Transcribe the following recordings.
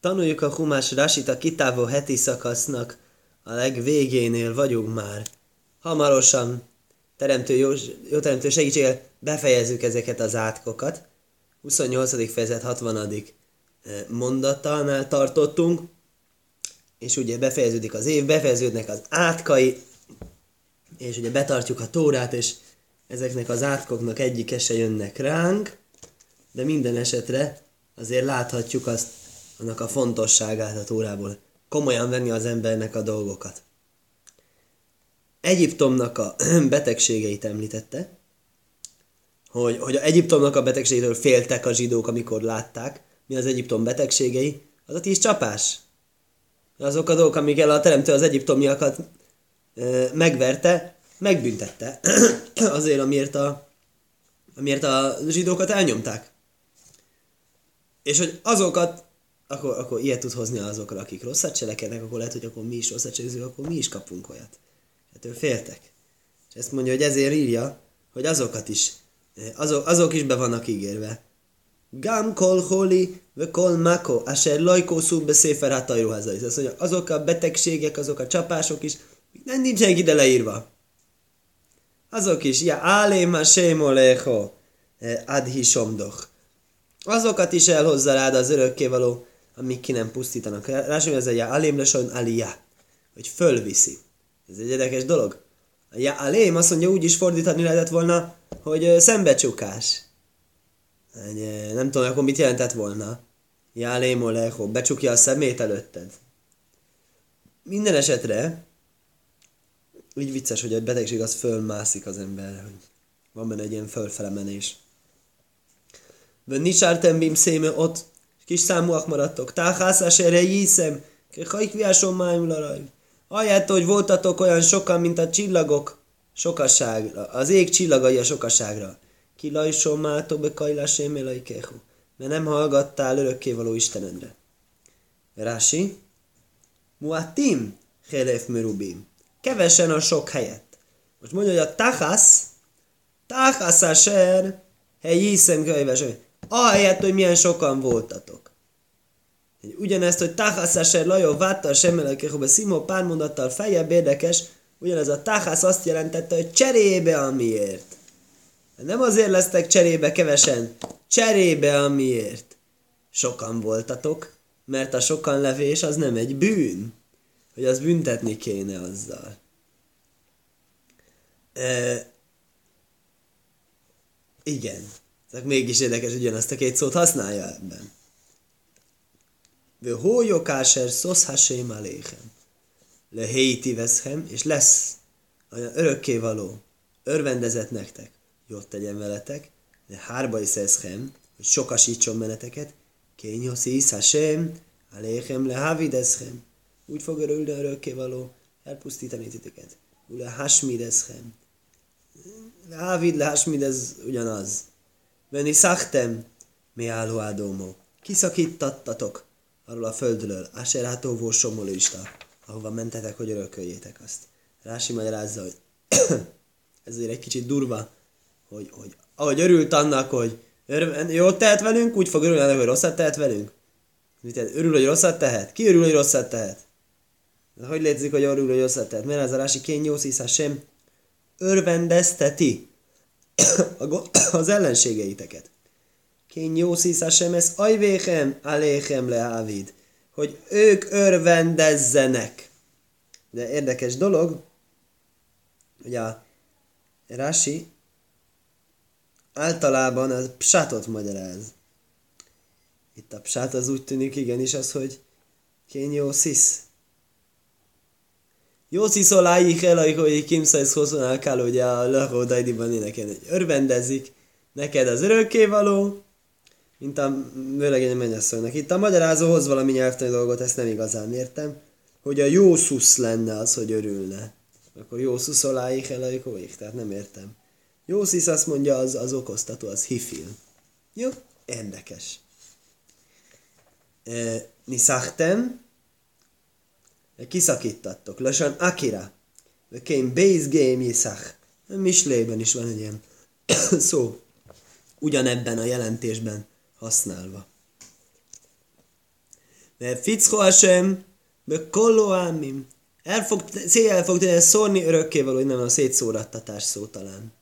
Tanuljuk a Humás Rasit a kitávó heti szakasznak a legvégénél vagyunk már. Hamarosan, teremtő, jó, jó teremtő segítséggel befejezzük ezeket az átkokat. 28. fejezet 60. Eh, mondattalnál tartottunk, és ugye befejeződik az év, befejeződnek az átkai, és ugye betartjuk a tórát, és ezeknek az átkoknak egyike se jönnek ránk, de minden esetre azért láthatjuk azt, annak a fontosságát a tórából. Komolyan venni az embernek a dolgokat. Egyiptomnak a betegségeit említette, hogy, hogy a Egyiptomnak a betegségétől féltek a zsidók, amikor látták, mi az Egyiptom betegségei, az a tíz csapás. Azok a dolgok, amikkel a teremtő az egyiptomiakat megverte, megbüntette azért, amiért a, amiért a zsidókat elnyomták. És hogy azokat, akkor, akkor ilyet tud hozni azokra, akik rosszat cselekednek, akkor lehet, hogy akkor mi is rosszat cselekedünk, akkor mi is kapunk olyat. Ettől féltek. És ezt mondja, hogy ezért írja, hogy azokat is, azok, azok is be vannak ígérve. Gam kol holi, ve kol mako, asher lajkó szú be széfer Azt mondja, azok a betegségek, azok a csapások is, nem nincsenek ide leírva. Azok is, ja, álém a sémolého, adhi somdoch. Azokat is elhozza rád az örökkévaló, amik ki nem pusztítanak. Rásom, ez egy além leson aliyá, hogy fölviszi. Ez egy érdekes dolog. A ja, além azt mondja, úgy is fordítani lehetett volna, hogy szembecsukás. Nem tudom, akkor mit jelentett volna. Ja, além oleho, becsukja a szemét előtted. Minden esetre, úgy vicces, hogy a betegség az fölmászik az emberre, hogy van benne egy ilyen fölfelemenés. Nisártem bim széme ott, kis számúak maradtok. Táhászás erre jíszem, kehajk viásom májmularaj. Ahelyett, hogy voltatok olyan sokan, mint a csillagok sokaságra, az ég csillagai a sokaságra. Ki lajsom mátó be kajlásém kehu. Mert nem hallgattál örökkévaló Istenedre. Rási. Muatim, helef merubim. Kevesen a sok helyett. Most mondja, hogy a tachasz, tachasz a ser, hely hiszem ahelyett, hogy milyen voltatok. Ugyanezt, hogy Tachasz Lajó Vátta Semelekehóbe Szimó pár mondattal feljebb érdekes, ugyanez a Tachasz azt jelentette, hogy cserébe amiért. Nem azért lesztek cserébe kevesen, cserébe amiért. Sokan voltatok, mert a sokan levés az nem egy bűn, hogy az büntetni kéne azzal. E, igen. Tehát mégis érdekes, hogy ugyanazt a két szót használja ebben. Ve hójokáser szosz hasém aléhem. Le héti veszhem, és lesz olyan örökkévaló, örvendezett nektek, jót tegyen veletek, de hárba is eszhem, hogy sokasítson meneteket, kényosz is hasém, aléhem le havideszhem. Úgy fog örülni örökkévaló, elpusztítani titeket. Le hasmideszhem. Le havid, le hasmid, ugyanaz. Veni szachtem, mi álló ádomó. Kiszakítattatok arról a földről, Aserátó somolista, ahova mentetek, hogy örököljétek azt. Rási magyarázza, hogy ez azért egy kicsit durva, hogy, hogy ahogy örült annak, hogy ör, jót tehet velünk, úgy fog örülni hogy rosszat tehet velünk. Mit? Örül, hogy rosszat tehet? Ki örül, hogy rosszat tehet? De hogy létezik, hogy örül, hogy rosszat tehet? Mert ez a Rási kényósziszá sem örvendezteti az ellenségeiteket. Kén Jószis Hashem ez ajvéhem, aléhem lehávid. Hogy ők örvendezzenek. De érdekes dolog, hogy a Rási általában az psátot magyaráz. Itt a psát az úgy tűnik igenis az, hogy kén Jószis. Jószis oláig el, hogy kimszajsz hozzá kell, ugye a lahó dajdiban énekelni, hogy örvendezik neked az örökkévaló, mint a vőlegény mennyasszonynak. Itt a magyarázóhoz valami nyelvtani dolgot, ezt nem igazán értem, hogy a Jószusz lenne az, hogy örülne. Akkor Jószusz oláig helajkóik, tehát nem értem. Jószusz azt mondja, az, az okoztató, az hifil. Jó? Érdekes. E, kiszakítattok. Lassan Akira. Kém base game yiszach. Mislében is van egy ilyen szó. Ugyanebben a jelentésben használva. Mert fickó Hashem, meg kolló ámim. El fog, széjjel fog tényleg szórni örökkévaló, nem a szétszórattatás szó talán.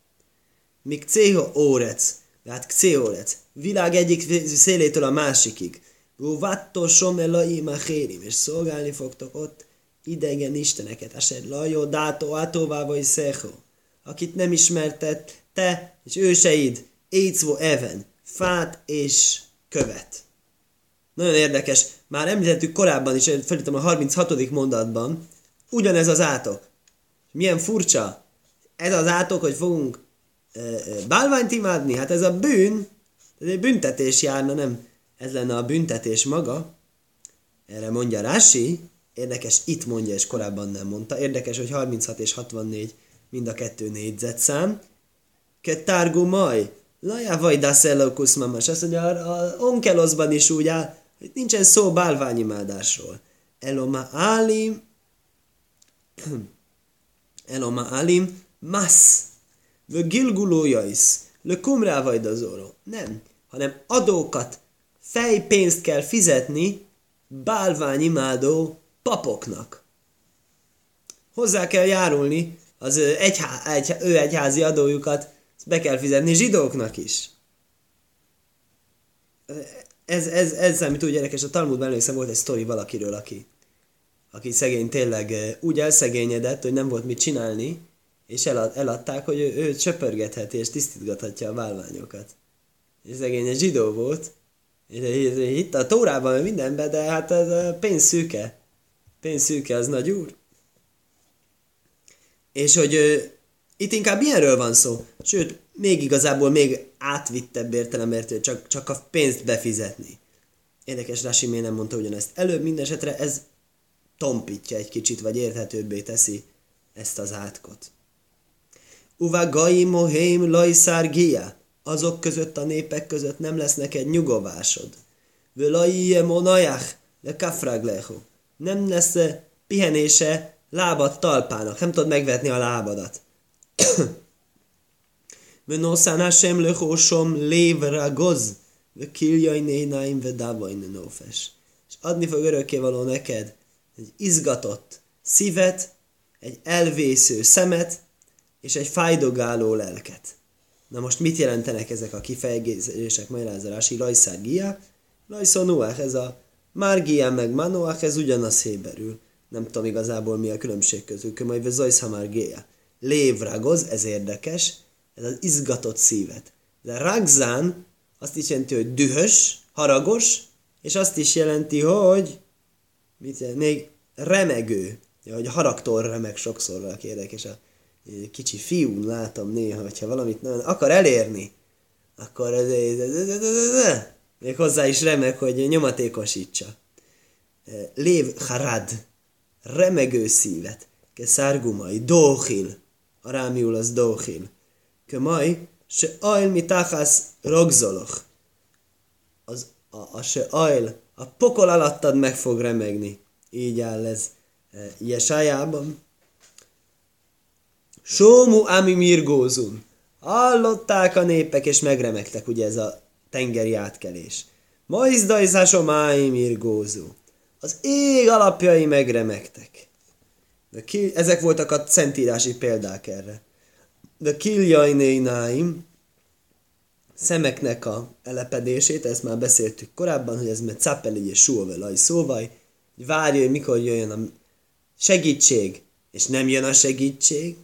Míg cého órec, hát céórec, világ egyik szélétől a másikig. Vattó somelai machérim, és szolgálni fogtok ott idegen isteneket. Ased lajó, dátó, vagy szechó. Akit nem ismertet, te és őseid, écvó even, fát és követ. Nagyon érdekes. Már említettük korábban is, felítom a 36. mondatban, ugyanez az átok. Milyen furcsa. Ez az átok, hogy fogunk e, e, bálványt imádni, hát ez a bűn, ez egy büntetés járna, nem ez lenne a büntetés maga. Erre mondja Rási, érdekes, itt mondja, és korábban nem mondta. Érdekes, hogy 36 és 64 mind a kettő négyzetszám. Ketárgó maj, lajá vagy daszellokusz mamas. Azt mondja, a onkeloszban is úgy áll, hogy nincsen szó bálványimádásról. Eloma álim, eloma álim, masz, vö gilgulójais, le kumrá vajdazóró. Nem, hanem adókat, fejpénzt kell fizetni bálványimádó papoknak. Hozzá kell járulni az egyhá, egy, ő egyházi adójukat, be kell fizetni zsidóknak is. Ez, ez, ez számít úgy gyerekes, a Talmudban emlékszem, volt egy sztori valakiről, aki, aki szegény tényleg úgy elszegényedett, hogy nem volt mit csinálni, és elad, eladták, hogy ő, ő csöpörgetheti és tisztítgathatja a válványokat. És szegény egy zsidó volt, itt a tórában mindenben, de hát ez pénz szűke. Pénz szűke, az nagy úr. És hogy ö, itt inkább ilyenről van szó. Sőt, még igazából még átvittebb értelemért, csak, csak a pénzt befizetni. Érdekes, Rasi miért nem mondta ugyanezt. Előbb minden esetre ez tompítja egy kicsit, vagy érthetőbbé teszi ezt az átkot. Uva gai moheim lajszár. Azok között a népek között nem lesz neked nyugovásod. Völai monajach le kafraglehu nem lesz pihenése lábad talpának, nem tudod megvetni a lábadat. Venoszán Hashem lehósom lévragoz, kiljaj nénáim vedávajn nófes. És adni fog örökkévaló neked egy izgatott szívet, egy elvésző szemet, és egy fájdogáló lelket. Na most mit jelentenek ezek a kifejezések, magyarázás, Lajszár Gia? Lajszó ez a márgia meg manóák, ez ugyanaz héberül. Nem tudom igazából mi a különbség közük, majd zajszhamárgéja. Lévragoz, ez érdekes, ez az izgatott szívet. De ragzán azt is jelenti, hogy dühös, haragos, és azt is jelenti, hogy mit jelent, még remegő, hogy haragtól remeg sokszor a érdekes. A kicsi fiú látom néha, hogyha valamit nagyon akar elérni, akkor ez, ez, ez, ez, ez, ez, még hozzá is remeg, hogy nyomatékosítsa. Lév harad, remegő szívet, szárgumai, dóhil, arámiul az dóhil. Kömaj, se ajl mitáhász rogzoloch. Az, a, a se ajl, a pokol alattad meg fog remegni. Így áll ez e, Jesájában. Sómu ami mirgózun. Hallották a népek, és megremegtek, ugye ez a tengeri átkelés. Majzdajzásom máim mirgózó. Az ég alapjai megremegtek. De ki, ezek voltak a szentírási példák erre de kiljajnénáim, szemeknek a elepedését, ezt már beszéltük korábban, hogy ez mert capeli és suovelaj szóvaj, hogy várja, hogy mikor jöjjön a segítség, és nem jön a segítség.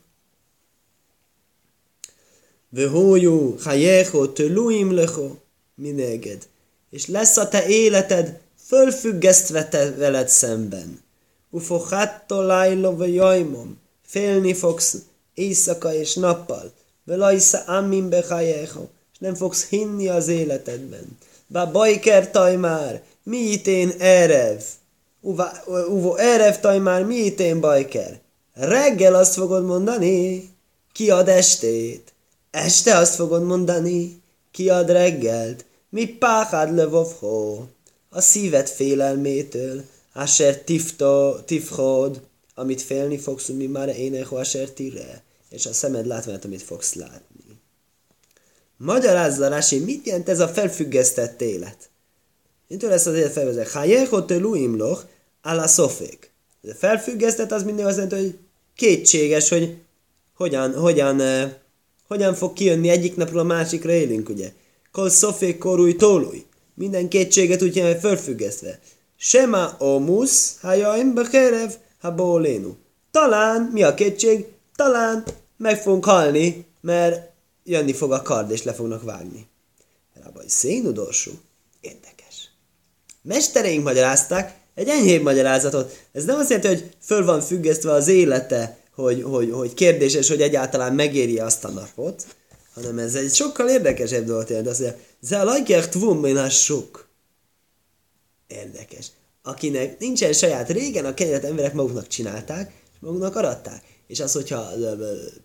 Vehójú, hajecho, tőluim lecho, minéged. És lesz a te életed fölfüggesztve te veled szemben. Ufochattó lájlo jajmom. Félni fogsz éjszaka és nappal. Velajsza amin bechajecho, és nem fogsz hinni az életedben. Bá bajker tajmár, mi itén erev? Uvo erev tajmár, mi itén bajker? Reggel azt fogod mondani, ki ad estét. Este azt fogod mondani, ki ad reggelt. Mi páhád levovho, a szíved félelmétől, Asher tifto, tifhod, amit félni fogsz, mi már ének Asher tire és a szemed látványát, amit fogsz látni. Magyarázza Rási, mit jelent ez a felfüggesztett élet? Mitől lesz az élet felvezet? Hájechot luimloch, ala szofék. Felfüggesztett az mindig azt jelenti, hogy kétséges, hogy hogyan, hogyan, uh, hogyan fog kijönni egyik napról a másikra élünk, ugye? Kol szofék korúj tólúj. Minden kétséget úgy hogy felfüggesztve. Sema omus, hajaim bekerev, ha bólénu. Talán, mi a kétség? Talán meg fogunk halni, mert jönni fog a kard, és le fognak vágni. Rabaj szénudorsú. Érdekes. Mestereink magyarázták egy enyhébb magyarázatot. Ez nem azt jelenti, hogy föl van függesztve az élete, hogy, hogy, hogy kérdéses, hogy egyáltalán megéri azt a napot, hanem ez egy sokkal érdekesebb dolgot jelent. Azt mondja, ze lajkert tvum sok. Érdekes. Akinek nincsen saját, régen a kenyeret emberek maguknak csinálták, és maguknak aratták. És az, hogyha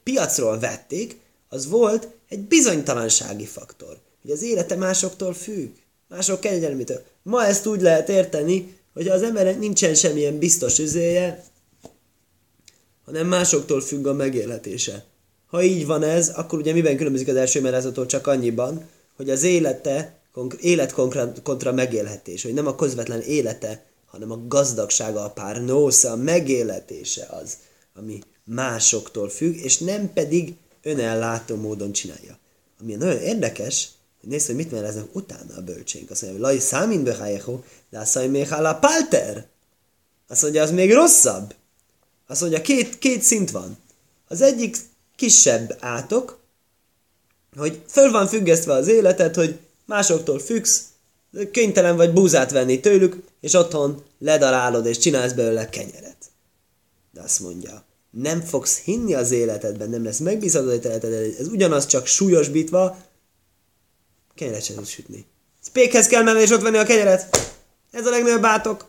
piacról vették, az volt egy bizonytalansági faktor. Hogy az élete másoktól függ. Mások kegyelmitől. Ma ezt úgy lehet érteni, hogy az embernek nincsen semmilyen biztos üzéje, hanem másoktól függ a megélhetése. Ha így van ez, akkor ugye miben különbözik az első merázattól csak annyiban, hogy az élete, élet kontra, megélhetés, hogy nem a közvetlen élete, hanem a gazdagsága, a pár nósza, a megélhetése az, ami másoktól függ, és nem pedig önellátó módon csinálja. Ami nagyon érdekes, hogy nézd, hogy mit mereznek utána a bölcsénk. Azt mondja, hogy laj számin behájeho, de mondja, még a palter. Azt mondja, az még rosszabb. Azt mondja, két, két szint van. Az egyik kisebb átok, hogy föl van függesztve az életet, hogy másoktól függsz, kénytelen vagy búzát venni tőlük, és otthon ledarálod és csinálsz belőle kenyeret. De azt mondja, nem fogsz hinni az életedben, nem lesz megbízható az életed, ez ugyanaz csak súlyosbítva, kenyeret sem tudsz sütni. Spékhez kell menni és ott venni a kenyeret. Ez a legnagyobb átok,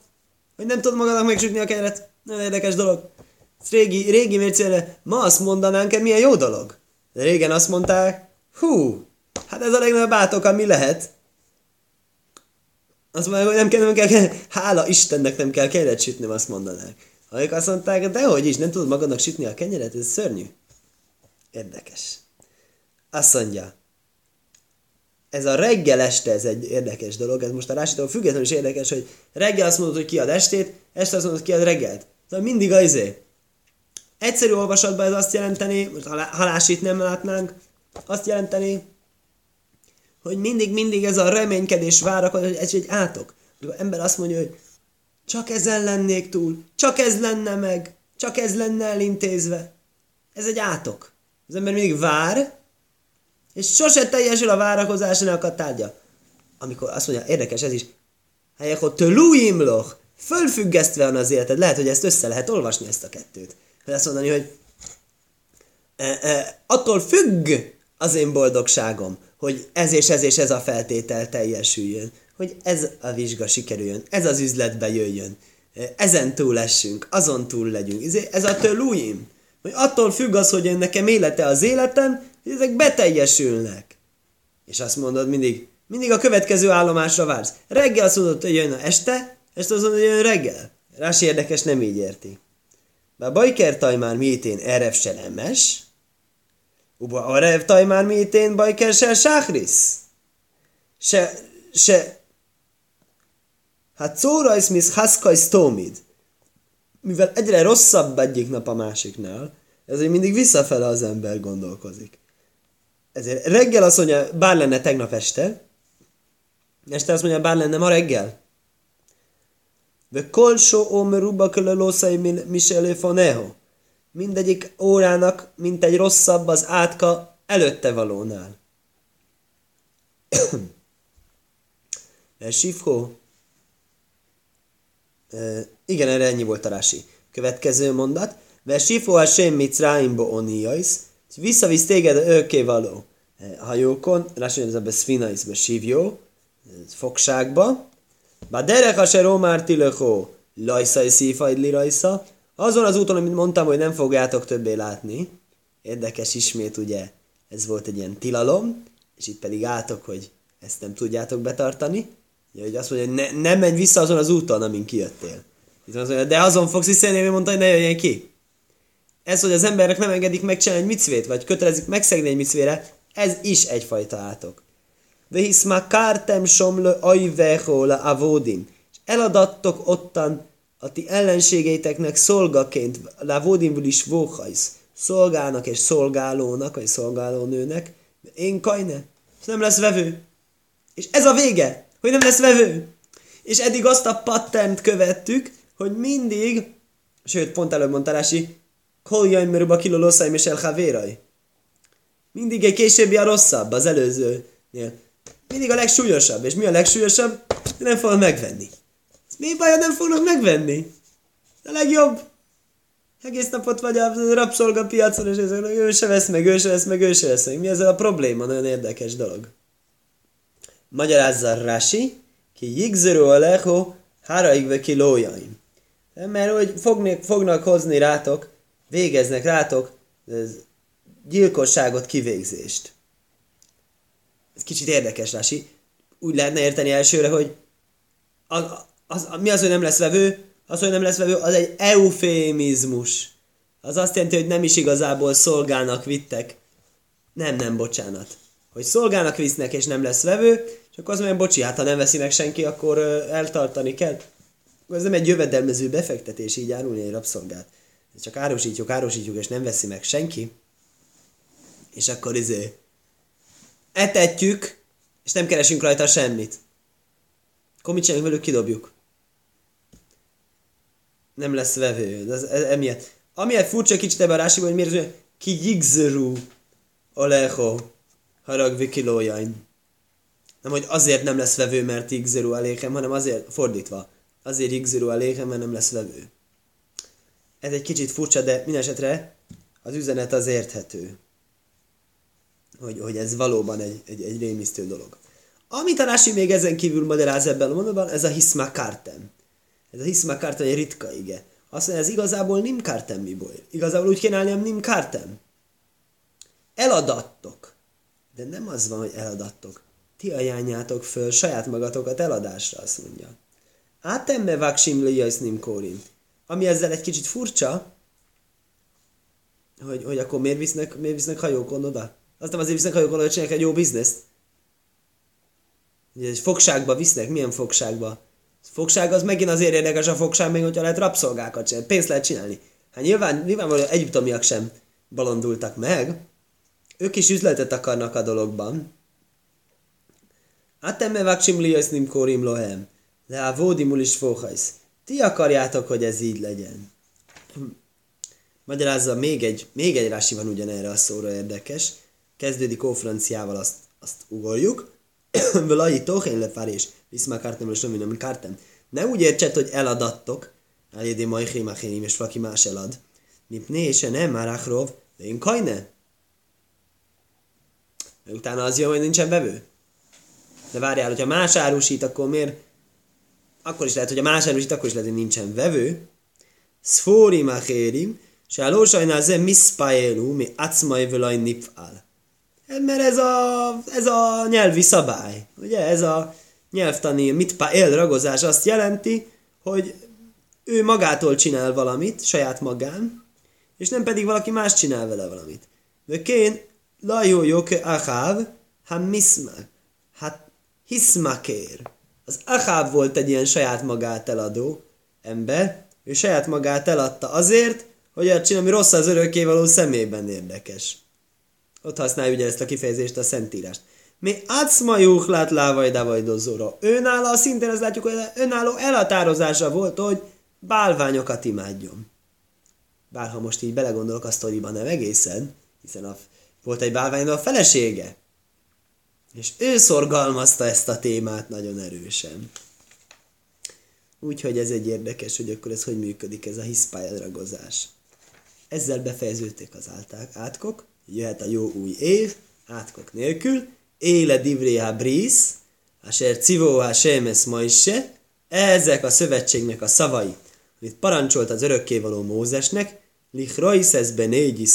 hogy nem tudod magadnak megsütni a kenyeret. Nagyon érdekes dolog. Régi, régi mércére ma azt mondanánk, milyen jó dolog. De régen azt mondták, hú, hát ez a legnagyobb átok, ami lehet. Azt mondják, hogy nem kell, nem kell, hála Istennek nem kell kenyeret sütni, azt mondanák. Ha ők azt mondták, de hogy is, nem tudod magadnak sütni a kenyeret, ez szörnyű. Érdekes. Azt mondja, ez a reggel este, ez egy érdekes dolog, ez most a rásítól függetlenül is érdekes, hogy reggel azt mondod, hogy ki ad estét, este azt mondod, hogy ki ad reggelt. Tehát mindig az izé. Egyszerű olvasatban ez azt jelenteni, most halásit nem látnánk, azt jelenteni, hogy mindig-mindig ez a reménykedés várakozás, ez egy átok. Az ember azt mondja, hogy csak ezen lennék túl, csak ez lenne meg, csak ez lenne elintézve. Ez egy átok. Az ember mindig vár, és sose teljesül a várakozásnak a tárgya. Amikor azt mondja, érdekes ez is, helyek hogy tölúimloch, fölfüggesztve van az életed. Lehet, hogy ezt össze lehet olvasni, ezt a kettőt. Azt mondani, hogy e, e, attól függ az én boldogságom, hogy ez és ez és ez a feltétel teljesüljön hogy ez a vizsga sikerüljön, ez az üzletbe jöjjön, ezen túl lessünk, azon túl legyünk. Ez a tőlújim, hogy attól függ az, hogy nekem élete az életem, hogy ezek beteljesülnek. És azt mondod mindig, mindig a következő állomásra vársz. Reggel azt mondod, hogy jön a este, este azt mondod, hogy jön reggel. Rás érdekes, nem így érti. Bár bajker tajmár miétén erev se lemes, uba arev tajmár miétén bajker se sáhrisz. Se, se, Hát szóra is mis haszkaj sztómid. Mivel egyre rosszabb egyik nap a másiknál, ezért mindig visszafele az ember gondolkozik. Ezért reggel azt mondja, bár lenne tegnap este, este azt mondja, bár lenne ma reggel. De kolsó omeruba kölölószai miselő foneho. Mindegyik órának, mint egy rosszabb az átka előtte valónál. Sifho, igen, erre ennyi volt a rási. Következő mondat. Vesifo a sem mitzráimbo oniais, visszavisz téged örökké való hajókon, rási ez a beszfinaisbe sívjó, fogságba. Derek a se romár tilökó, lajszai szífaid lirajsza. Azon az úton, amit mondtam, hogy nem fogjátok többé látni. Érdekes ismét, ugye, ez volt egy ilyen tilalom, és itt pedig álltok, hogy ezt nem tudjátok betartani. Ja, hogy azt mondja, hogy ne, ne menj vissza azon az úton, amin kijöttél. Itt azt mondja, de azon fogsz visszajönni, hogy mondta, hogy ne jöjjön ki. Ez, hogy az emberek nem engedik megcsinálni egy micvét, vagy kötelezik megszegni egy micvére, ez is egyfajta átok. Vehiszma kártem somlő ajvehol avodin. És eladattok ottan a ti ellenségeiteknek szolgaként, lavodinból is vóhajsz, szolgának és szolgálónak, vagy szolgálónőnek, én kajne, és nem lesz vevő. És ez a vége, hogy nem lesz vevő. És eddig azt a patternt követtük, hogy mindig, sőt, pont előbb mondta Rási, Koljaim meruba kilo losszaim és elhavéraj. Mindig egy későbbi a rosszabb az előzőnél. Mindig a legsúlyosabb. És mi a legsúlyosabb? Nem fognak megvenni. Mi baj, nem fognak megvenni? A legjobb. Egész napot vagy a rabszolgapiacon, és ez, ő se vesz meg, ő se vesz meg, ő se vesz meg. Mi ezzel a probléma? Nagyon érdekes dolog. Magyarázza Rashi, ki jigzerő a leho, háraigve kilójaim. Mert hogy fognak, fognak hozni rátok, végeznek rátok gyilkosságot, kivégzést. Ez kicsit érdekes, Rási. Úgy lehetne érteni elsőre, hogy az, az, az, mi az, hogy nem lesz vevő? Az, hogy nem lesz vevő, az egy eufémizmus. Az azt jelenti, hogy nem is igazából szolgálnak, vittek. Nem, nem, bocsánat. Hogy szolgálnak, visznek, és nem lesz vevő, és akkor az mondja, bocsi, hát ha nem veszi meg senki, akkor eltartani kell. Ez nem egy jövedelmező befektetés így árulni egy rabszolgát. Csak árusítjuk, árusítjuk, és nem veszi meg senki. És akkor izé etetjük, és nem keresünk rajta semmit. Akkor mit csináljuk velük, kidobjuk. Nem lesz vevő. Ez, ez, emiatt. Amiatt furcsa kicsit ebben a rásiban, hogy miért hogy ki jigzerú aleho haragvi kilójain. Nem, hogy azért nem lesz vevő, mert jigzerú aléhem, hanem azért fordítva. Azért jigzerú aléhem, mert nem lesz vevő. Ez egy kicsit furcsa, de minden esetre az üzenet az érthető hogy, hogy ez valóban egy, egy, egy rémisztő dolog. Amit a Rási még ezen kívül magyaráz ebben a mondatban, ez a hiszma kártem. Ez a hiszma kártem egy ritka ige. Azt mondja, ez igazából nim kártem miből. Igazából úgy kéne állni, nim kártem. Eladattok. De nem az van, hogy eladattok. Ti ajánljátok föl saját magatokat eladásra, azt mondja. Átemme vaksim nim kórint. Ami ezzel egy kicsit furcsa, hogy, hogy akkor miért visznek, miért visznek hajókon oda? Azt nem azért visznek hajókon, hogy csinálják egy jó bizniszt. Ugye egy fogságba visznek, milyen fogságba? Fogság az megint azért érdekes a fogság, még hogyha lehet rabszolgákat csinálni, pénzt lehet csinálni. Hát nyilván, nyilvánvalóan egyiptomiak sem balondultak meg, ők is üzletet akarnak a dologban. Atemme vaksim liasznim korim lohem, de a vódimul is fóhajsz. Ti akarjátok, hogy ez így legyen. Magyarázza, még egy, még egy rási van ugyanerre a szóra érdekes kezdődik ófranciával, azt, azt ugorjuk. Velai tohén lefárés, viszmá kártem, és nem kártem. Ne úgy értsed, hogy eladattok, elédé majhém, achénim, és valaki más elad. Mipné, és nem már achrov, de én kajne. Utána az jön, hogy nincsen bevő. De várjál, hogyha más árusít, akkor miért? Akkor is lehet, hogy a más árusít, akkor is lehet, hogy nincsen vevő. Szfórim achérim, se a lósajnál ze miszpájelú, mi acmai völaj nipfál. Mert ez a, ez a nyelvi szabály. Ugye ez a nyelvtani mitpa él azt jelenti, hogy ő magától csinál valamit, saját magán, és nem pedig valaki más csinál vele valamit. De kén lajó aháv, ha miszmak, hát hiszmakér. Az aháv volt egy ilyen saját magát eladó ember, ő saját magát eladta azért, hogy azt csinál, ami rossz az örökkévaló szemében érdekes. Ott használja ugye ezt a kifejezést a Szentírást. Mi átszmajuk lát lávaj davajdozóra. Önálló, szintén azt látjuk, hogy önálló elhatározása volt, hogy bálványokat imádjon. Bár ha most így belegondolok a sztoriban, nem egészen, hiszen a, volt egy bálvány, a felesége. És ő szorgalmazta ezt a témát nagyon erősen. Úgyhogy ez egy érdekes, hogy akkor ez hogy működik, ez a hiszpályadragozás. Ezzel befejeződtek az átkok jöhet a jó új év, átkok nélkül, éle divré ha brisz, Asher civó ha semes se, ezek a szövetségnek a szavai, amit parancsolt az örökkévaló Mózesnek, Lichraisz ez be négy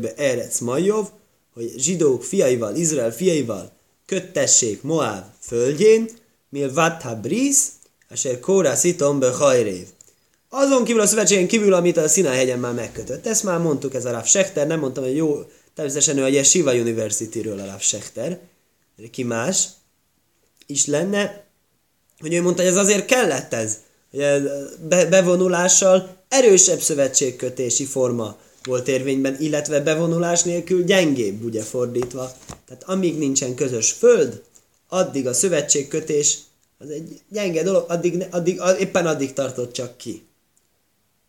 be erec majov, hogy zsidók fiaival, Izrael fiaival köttessék Moab földjén, mil vatha brisz, Asher kóra szitom be hajrév. Azon kívül a szövetségen kívül, amit a Sinai hegyen már megkötött. Ezt már mondtuk, ez a Rav Sechter, nem mondtam, hogy jó Természetesen ő a Yeshiva University-ről a Rav Schechter. Ki más? is lenne, hogy ő mondta, hogy ez azért kellett ez, hogy ez bevonulással erősebb szövetségkötési forma volt érvényben, illetve bevonulás nélkül gyengébb, ugye fordítva. Tehát amíg nincsen közös föld, addig a szövetségkötés az egy gyenge dolog, addig, addig, éppen addig tartott csak ki.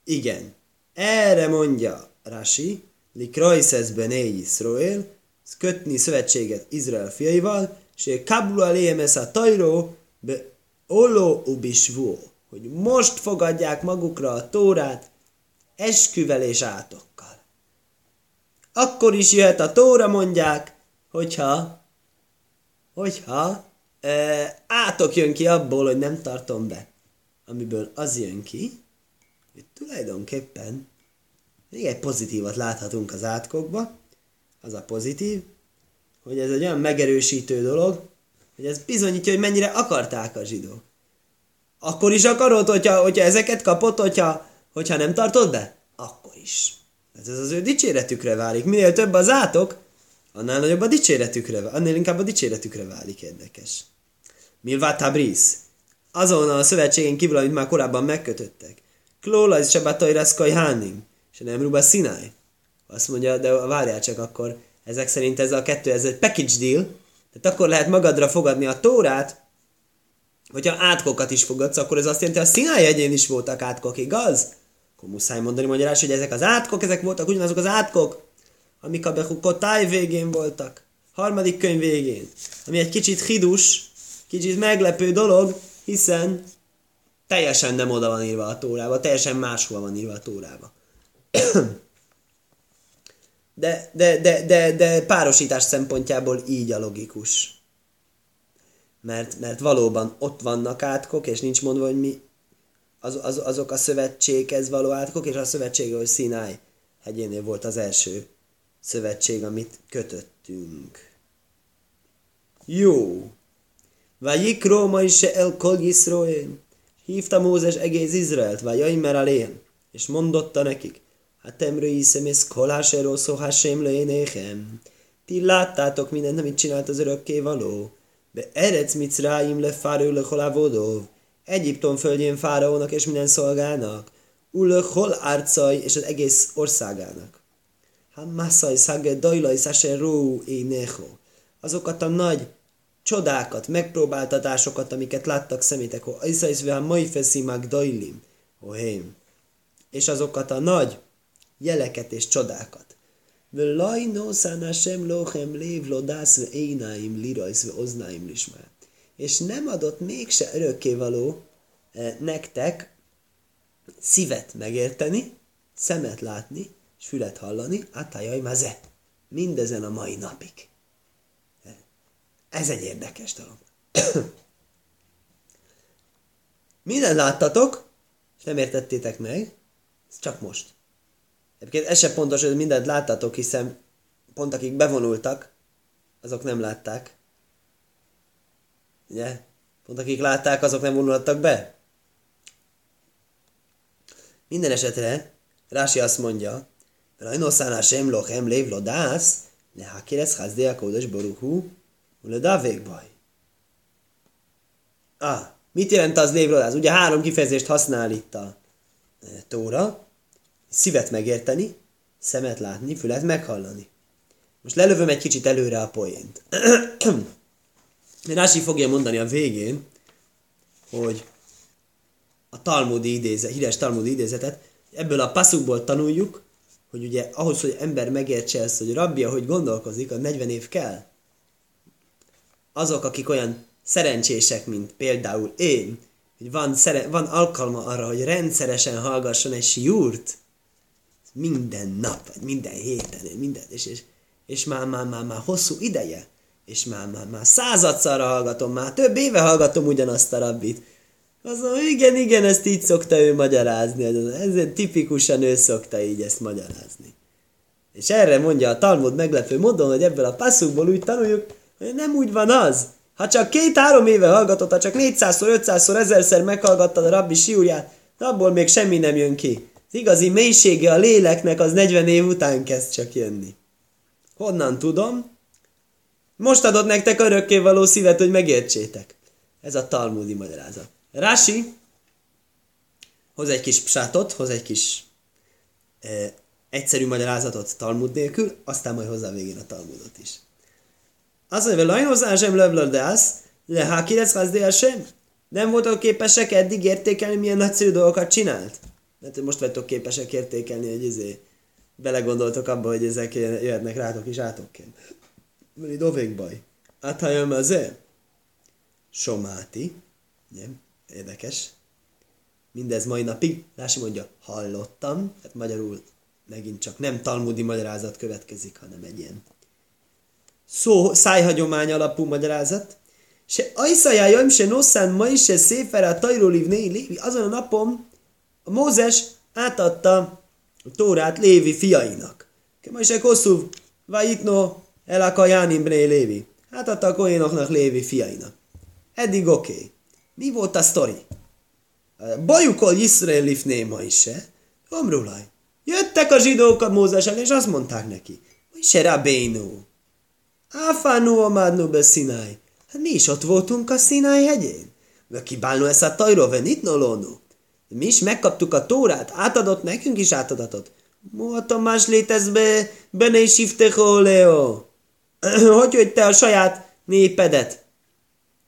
Igen. Erre mondja Rashi, li krajszesz bené Israel, kötni szövetséget Izrael fiaival, és kabula lémes a tajró, be olo ubisvó, hogy most fogadják magukra a tórát esküvel és átokkal. Akkor is jöhet a tóra, mondják, hogyha, hogyha e, átok jön ki abból, hogy nem tartom be. Amiből az jön ki, hogy tulajdonképpen egy pozitívat láthatunk az átkokba, az a pozitív, hogy ez egy olyan megerősítő dolog, hogy ez bizonyítja, hogy mennyire akarták a zsidók. Akkor is akarod, hogyha, hogyha ezeket kapott, hogyha, hogyha nem tartod be? Akkor is. Ez az ő dicséretükre válik. Minél több az átok, annál nagyobb a dicséretükre, annál inkább a dicséretükre válik érdekes. Milvá Tabriz. Azon a szövetségen kívül, amit már korábban megkötöttek. Klóla is Sebatai Raszkaj Hánim. És nem Ruba Sinai. Azt mondja, de várjál csak akkor, ezek szerint ez a kettő, ez egy package deal, tehát akkor lehet magadra fogadni a tórát, hogyha átkokat is fogadsz, akkor ez azt jelenti, hogy a Sinai egyén is voltak átkok, igaz? Akkor muszáj mondani magyarás, hogy ezek az átkok, ezek voltak ugyanazok az átkok, amik a Bechukotáj végén voltak. Harmadik könyv végén. Ami egy kicsit hidus, kicsit meglepő dolog, hiszen teljesen nem oda van írva a tórába, teljesen máshol van írva a tórába. De, de, de, de, de párosítás szempontjából így a logikus. Mert, mert valóban ott vannak átkok, és nincs mondva, hogy mi az, az, azok a szövetséghez való átkok, és a szövetség, hogy Sinai hegyénél volt az első szövetség, amit kötöttünk. Jó. Vajik Róma is el kol. Hívta Mózes egész Izraelt, vagy Jaimer és mondotta nekik, Atem hiszem, ez kolásher oszó hasem lénéhem. Ti láttátok mindent, amit csinált az örökké való. Be erec micráim le fárő le vodov. Egyiptom földjén fáraónak és minden szolgának. Ulök hol árcaj és az egész országának. Ha masszaj szage dajlaj száse ró éneho. Azokat a nagy csodákat, megpróbáltatásokat, amiket láttak szemétek, ho ajszajsz ve mai feszimák dajlim, hém. És azokat a nagy jeleket és csodákat. V'laj noszán Hashem lochem lév lodász ve énáim lirajsz ve oznáim lismár. És nem adott mégse örökkévaló eh, nektek szívet megérteni, szemet látni, és fület hallani, átájaj maze. Mindezen a mai napig. Ez egy érdekes dolog. Minden láttatok, és nem értettétek meg, ez csak most. Egyébként ez sem pontos, hogy mindent láttatok, hiszen pont akik bevonultak, azok nem látták. Ugye? Pont akik látták, azok nem vonultak be. Minden esetre Rási azt mondja, Rajnoszánál sem lochem lév lodász, le hakérez hazdé a kódos boruhú, baj. Ah, mit jelent az lévlodász? Ugye három kifejezést használ itt a e, Tóra szívet megérteni, szemet látni, fület meghallani. Most lelövöm egy kicsit előre a poént. Rási fogja mondani a végén, hogy a talmudi idézet, híres talmudi idézetet, ebből a passzukból tanuljuk, hogy ugye ahhoz, hogy ember megértse ezt, hogy rabbia hogy gondolkozik, a 40 év kell. Azok, akik olyan szerencsések, mint például én, hogy van, szere- van alkalma arra, hogy rendszeresen hallgasson egy siúrt, minden nap, vagy minden héten, minden, és, és, és már, már, már, már hosszú ideje, és már, már, már századszarra hallgatom, már több éve hallgatom ugyanazt a rabbit. Az mondja, igen, igen, ezt így szokta ő magyarázni, ez tipikusan ő szokta így ezt magyarázni. És erre mondja a Talmud meglepő módon, hogy ebből a passzukból úgy tanuljuk, hogy nem úgy van az. Ha csak két-három éve hallgatott, ha csak 400-szor, 500-szor, 1000-szer meghallgattad a rabbi siúrját, abból még semmi nem jön ki. Az igazi mélysége a léleknek az 40 év után kezd csak jönni. Honnan tudom? Most adott nektek örökké való szívet, hogy megértsétek. Ez a talmudi magyarázat. Rási hoz egy kis psátot, hoz egy kis e, egyszerű magyarázatot Talmud nélkül, aztán majd hozzá végén a Talmudot is. Azt mondja, hogy lajnhozzá sem lövlödász, le hákirec sem. Nem voltak képesek eddig értékelni, milyen nagyszerű dolgokat csinált? Hát, most vagytok képesek értékelni, hogy izé, belegondoltok abba, hogy ezek jöhetnek rátok is átokként. Mert itt baj. Áthajom az Somáti. Ugye? Érdekes. Mindez mai napig. Rási mondja, hallottam. Hát magyarul megint csak nem talmudi magyarázat következik, hanem egy ilyen szó, szájhagyomány alapú magyarázat. Se ajszajájaim se nosszán ma is se széfer a tajróliv lévi. Azon a napon a Mózes átadta a Tórát Lévi fiainak. Egy hosszú, vajitno el a kajánim Lévi. Átadta a koénoknak Lévi fiainak. Eddig oké. Okay. Mi volt a sztori? Bajukol Iszrael lifné ma is se. Omrulaj. Jöttek a zsidók a Mózesen, és azt mondták neki. Se rabénu. Áfánu amádnu be. Hát mi is ott voltunk a Sinai hegyén. Kibálnu ezt a tajro venitnolonu. Mi is megkaptuk a tórát, átadott nekünk is átadatot. Móta más létez be, bene is Leo. Hogy, hogy te a saját népedet,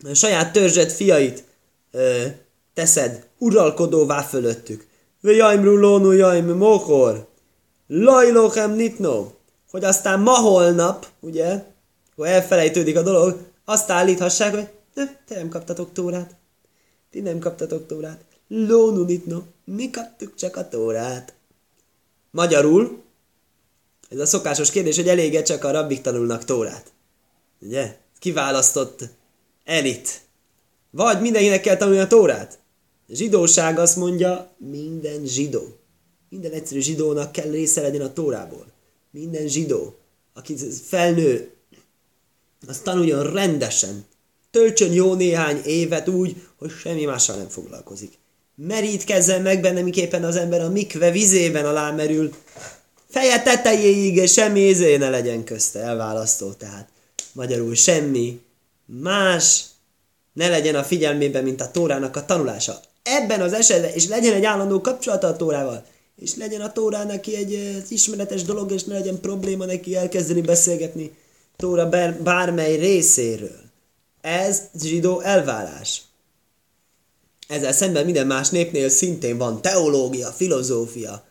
a saját törzsed fiait ö, teszed uralkodóvá fölöttük. Jaimru lónu jaim mokor. Lajlochem nitno. Hogy aztán ma holnap, ugye, akkor elfelejtődik a dolog, azt állíthassák, hogy ne, te nem kaptatok tórát. Ti nem kaptatok tórát. Lónu nitno. Mi kaptuk csak a tórát. Magyarul, ez a szokásos kérdés, hogy elége csak a rabbik tanulnak tórát. Ugye? Kiválasztott elit. Vagy mindenkinek kell tanulni a tórát. A zsidóság azt mondja, minden zsidó. Minden egyszerű zsidónak kell része legyen a tórából. Minden zsidó, aki felnő, az tanuljon rendesen. Töltsön jó néhány évet úgy, hogy semmi mással nem foglalkozik. Merítkezzen meg benne, miképpen az ember a mikve vizében alá merül. Feje tetejéig, és semmi izé ne legyen közte, elválasztó tehát. Magyarul semmi más ne legyen a figyelmében, mint a Tórának a tanulása. Ebben az esetben, és legyen egy állandó kapcsolata a Tórával, és legyen a Tórá neki egy ismeretes dolog, és ne legyen probléma neki elkezdeni beszélgetni Tóra bármely részéről. Ez zsidó elvárás. Ezzel szemben minden más népnél szintén van teológia, filozófia,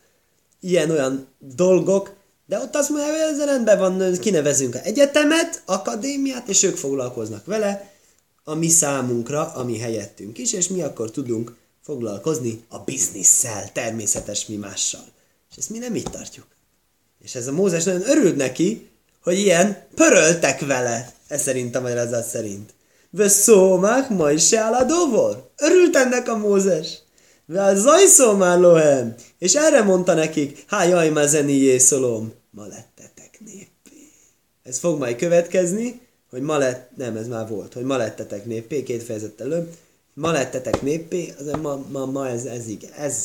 ilyen-olyan dolgok, de ott azt mondja, hogy ez rendben van, kinevezünk egyetemet, akadémiát, és ők foglalkoznak vele, a mi számunkra, a mi helyettünk is, és mi akkor tudunk foglalkozni a bizniszsel, természetes mi mással. És ezt mi nem így tartjuk. És ez a Mózes nagyon örült neki, hogy ilyen pöröltek vele, ez szerint a magyarázat szerint. Veszómák ma is se álladóvor. Örült ennek a Mózes. Vel zajszó már lohem. És erre mondta nekik, há jaj, ma zeni jészolom. Ma lettetek néppé. Ez fog majd következni, hogy ma lett, nem, ez már volt, hogy ma lettetek néppé, két fejezet előbb. Ma lettetek néppé, az ma, ma, ma ez, ez igen, ez.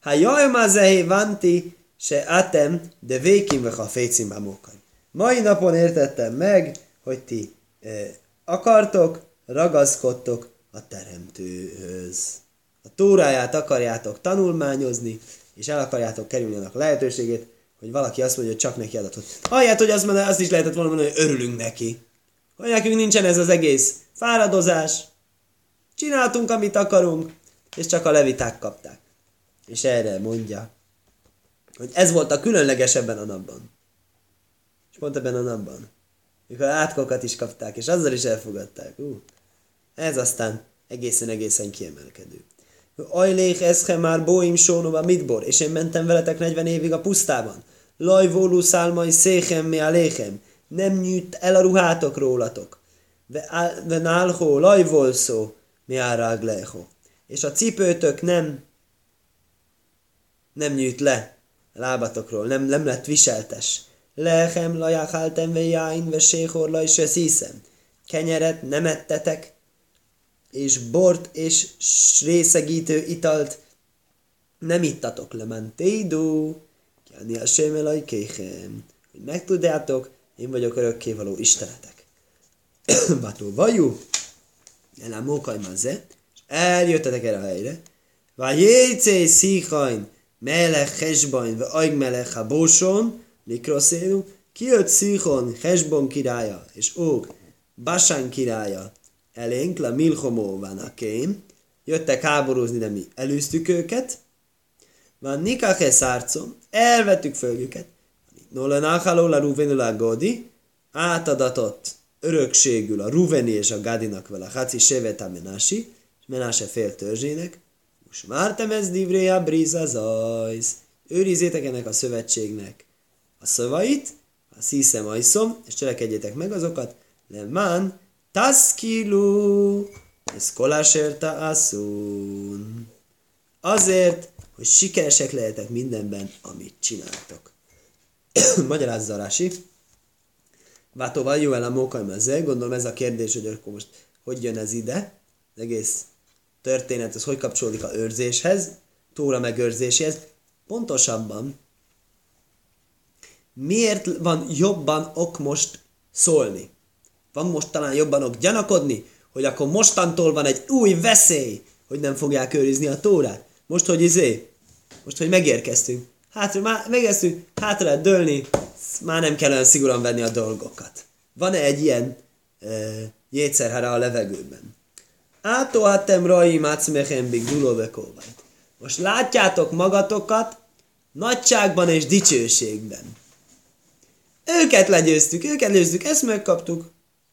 Ha jaj, ma zehé vanti, se atem, de vékim a fécim Mai napon értettem meg, hogy ti eh, akartok, ragaszkodtok a teremtőhöz a tóráját akarjátok tanulmányozni, és el akarjátok kerülni annak lehetőségét, hogy valaki azt mondja, hogy csak neki adatot. Hallják, hogy azt, mondja, azt is lehetett volna mondani, hogy örülünk neki. Hogy nekünk nincsen ez az egész fáradozás. Csináltunk, amit akarunk, és csak a leviták kapták. És erre mondja, hogy ez volt a különleges ebben a napban. És pont ebben a napban. Mikor átkokat is kapták, és azzal is elfogadták. Uh, ez aztán egészen-egészen kiemelkedő. Ajlék eszhe már bóim sónóba mitbor, és én mentem veletek 40 évig a pusztában. Lajvólú szálmai széchem mi aléchem, nem nyűjt el a ruhátok rólatok. Ve nálhó lajvolszó mi árágleho. És a cipőtök nem nem nyűjt le a lábatokról, nem, nem lett viseltes. Lechem lajákáltem ve jáin ve séhor laj se szíszem. Kenyeret nem ettetek, és bort és részegítő italt nem ittatok le mentédó, Kiáni a sémelaj kéhem, hogy megtudjátok, én vagyok örökkévaló istenetek. Bátó vajú, el a mókaj maze, és eljöttetek erre a helyre, Vajécé szíhajn, melech hesbajn, ve ajg melech habóson, mikroszélu, kijött Szíhon, Hesbon királya, és ók, Basán királya, elénk, la milhomó van a kém, jöttek háborúzni, de mi elűztük őket, van nikache szárcom, elvettük föl őket, Nola nachaló la Ruvenul a Godi, átadatott örökségül a Ruveni és a Gadinak vele, Haci Sevet a és Menase fél törzsének, most vártam ez divré a briza zajsz. Őrizzétek ennek a szövetségnek a szavait, a sziszem ajszom, és cselekedjétek meg azokat, lemán taszkilu, ez kolásérta asszún. Azért, hogy sikeresek lehetek mindenben, amit csináltok. Magyarázza Rási. Vátóval jó el a mókaj mezze. Gondolom ez a kérdés, hogy akkor most hogy jön ez ide. Az egész történet, ez hogy kapcsolódik a őrzéshez, Tóra megőrzéséhez. Pontosabban, miért van jobban ok most szólni? Van most talán jobban ok gyanakodni, hogy akkor mostantól van egy új veszély, hogy nem fogják őrizni a tórát. Most, hogy izé, most, hogy megérkeztünk. Hát, már megérkeztünk, hátra lehet dőlni, már nem kell olyan szigorúan venni a dolgokat. Van-e egy ilyen e, jétszerhára a levegőben? Átohattem raim átszmechem big. Most látjátok magatokat nagyságban és dicsőségben. Őket legyőztük, őket legyőztük, ezt megkaptuk.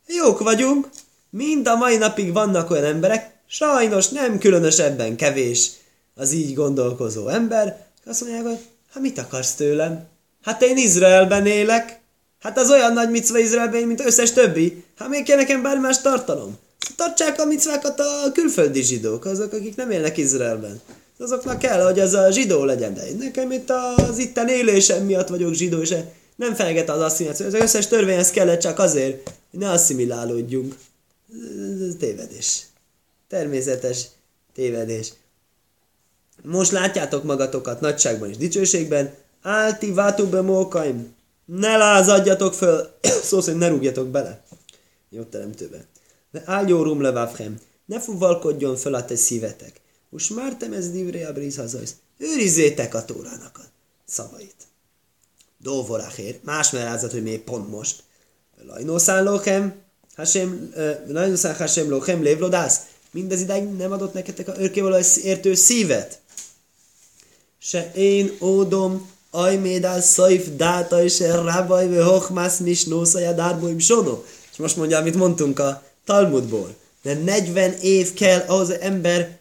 Jók vagyunk, mind a mai napig vannak olyan emberek, sajnos nem különösebben kevés az így gondolkozó ember, azt mondják, hogy hát mit akarsz tőlem? Hát én Izraelben élek, hát az olyan nagy micva Izraelben, mint összes többi, hát még kell nekem bármi más tartalom. Tartsák a micvákat a külföldi zsidók, azok, akik nem élnek Izraelben. Azoknak kell, hogy az a zsidó legyen, de nekem itt az itten élésem miatt vagyok zsidó, és nem fenyeget az asszimiláció. Az összes törvényhez kellett csak azért, hogy ne asszimilálódjunk. Tévedés. Természetes tévedés. Most látjátok magatokat nagyságban és dicsőségben, álti vátubbe mókaim, ne lázadjatok föl, szó szerint ne rúgjatok bele. Jó teremtőbe. De ágyórum levávhem, ne fuvalkodjon fel a te szívetek. Most már te ez divré a brízhazajsz. Őrizzétek a tórának a szavait. Dóvoráhér, más merázat, hogy még pont most. Lajnószán lóhem, hasem, lajnószán hasem lóhem lévlodász. Mindez idáig nem adott neketek a örkévaló értő szívet. Se én ódom, ajmédál szajf dáta és rábaj ve hochmász misnószaja dárboim sono. És most mondja, amit mondtunk a Talmudból. De 40 év kell ahhoz ember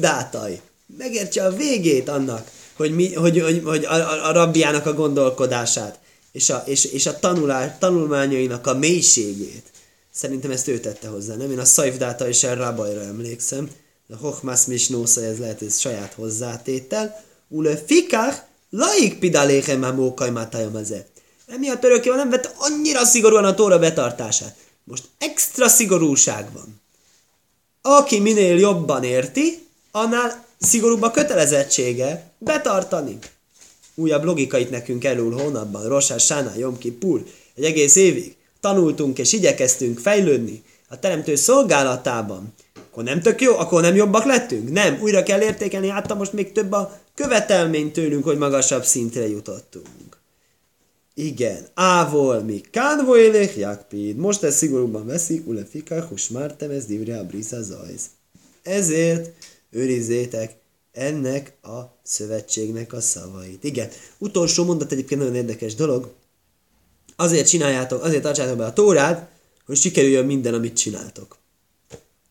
dátai. megértse a végét annak, hogy, mi, hogy, hogy, hogy a, a, a rabbiának a gondolkodását, és a, és, és a tanulás, tanulmányainak a mélységét. Szerintem ezt ő tette hozzá, nem? Én a dáta és a rabajra emlékszem. A Hochmas Misnósza, ez lehet, ez saját hozzátétel. Ule fikach, laik pidaléhem a mókaj mátájam ezért. Emiatt örökkéval nem vette annyira szigorúan a tóra betartását. Most extra szigorúság van. Aki minél jobban érti, annál szigorúbb a kötelezettsége betartani. Újabb logikait nekünk elül hónapban, Rosás, Sána, Jom Kippur, egy egész évig. Tanultunk és igyekeztünk fejlődni a teremtő szolgálatában. Akkor nem tök jó? Akkor nem jobbak lettünk? Nem, újra kell értékelni, hát most még több a követelmény tőlünk, hogy magasabb szintre jutottunk. Igen, ávol mi kánvo élek jakpid. Most ezt szigorúban veszik, ule fikar, hus mártem, ez divre a brisa zajz. Ezért őrizzétek ennek a szövetségnek a szavait. Igen, utolsó mondat egyébként nagyon érdekes dolog. Azért csináljátok, azért tartsátok be a tórát, hogy sikerüljön minden, amit csináltok.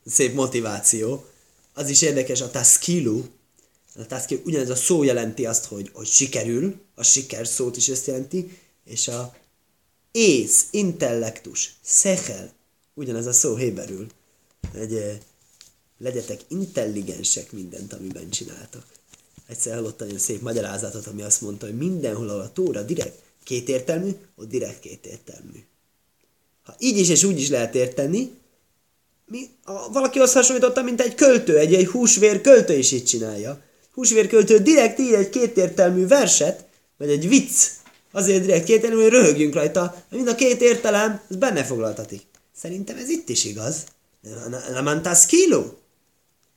Szép motiváció. Az is érdekes, a taskilu, a taskilu, ugyanez a szó jelenti azt, hogy, hogy sikerül, a siker szót is ezt jelenti, és a ész, intellektus, szechel, ugyanez a szó héberül, eh, legyetek intelligensek mindent, amiben csináltak. Egyszer hallottam egy szép magyarázatot, ami azt mondta, hogy mindenhol, ahol a tóra direkt kétértelmű, ott direkt kétértelmű. Ha így is és úgy is lehet érteni, mi, a, valaki azt hasonlította, mint egy költő, egy, egy húsvér költő is így csinálja. Húsvér költő direkt ír egy kétértelmű verset, vagy egy vicc, Azért direkt két hogy röhögjünk rajta, mind a két értelem, ez benne foglaltatik. Szerintem ez itt is igaz. Lamantas kilo.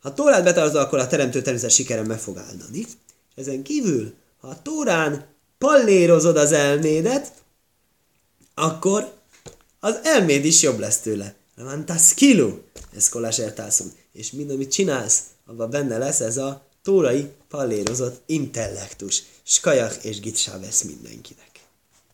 Ha Tórát betartod, akkor a teremtő természet sikeren meg fog áldani. Ezen kívül, ha a Tórán pallérozod az elmédet, akkor az elméd is jobb lesz tőle. Lamantas kilo. Ez kolás értászom. És mind, amit csinálsz, abban benne lesz ez a tórai pallérozott intellektus. Skajach és gitsá vesz mindenkinek.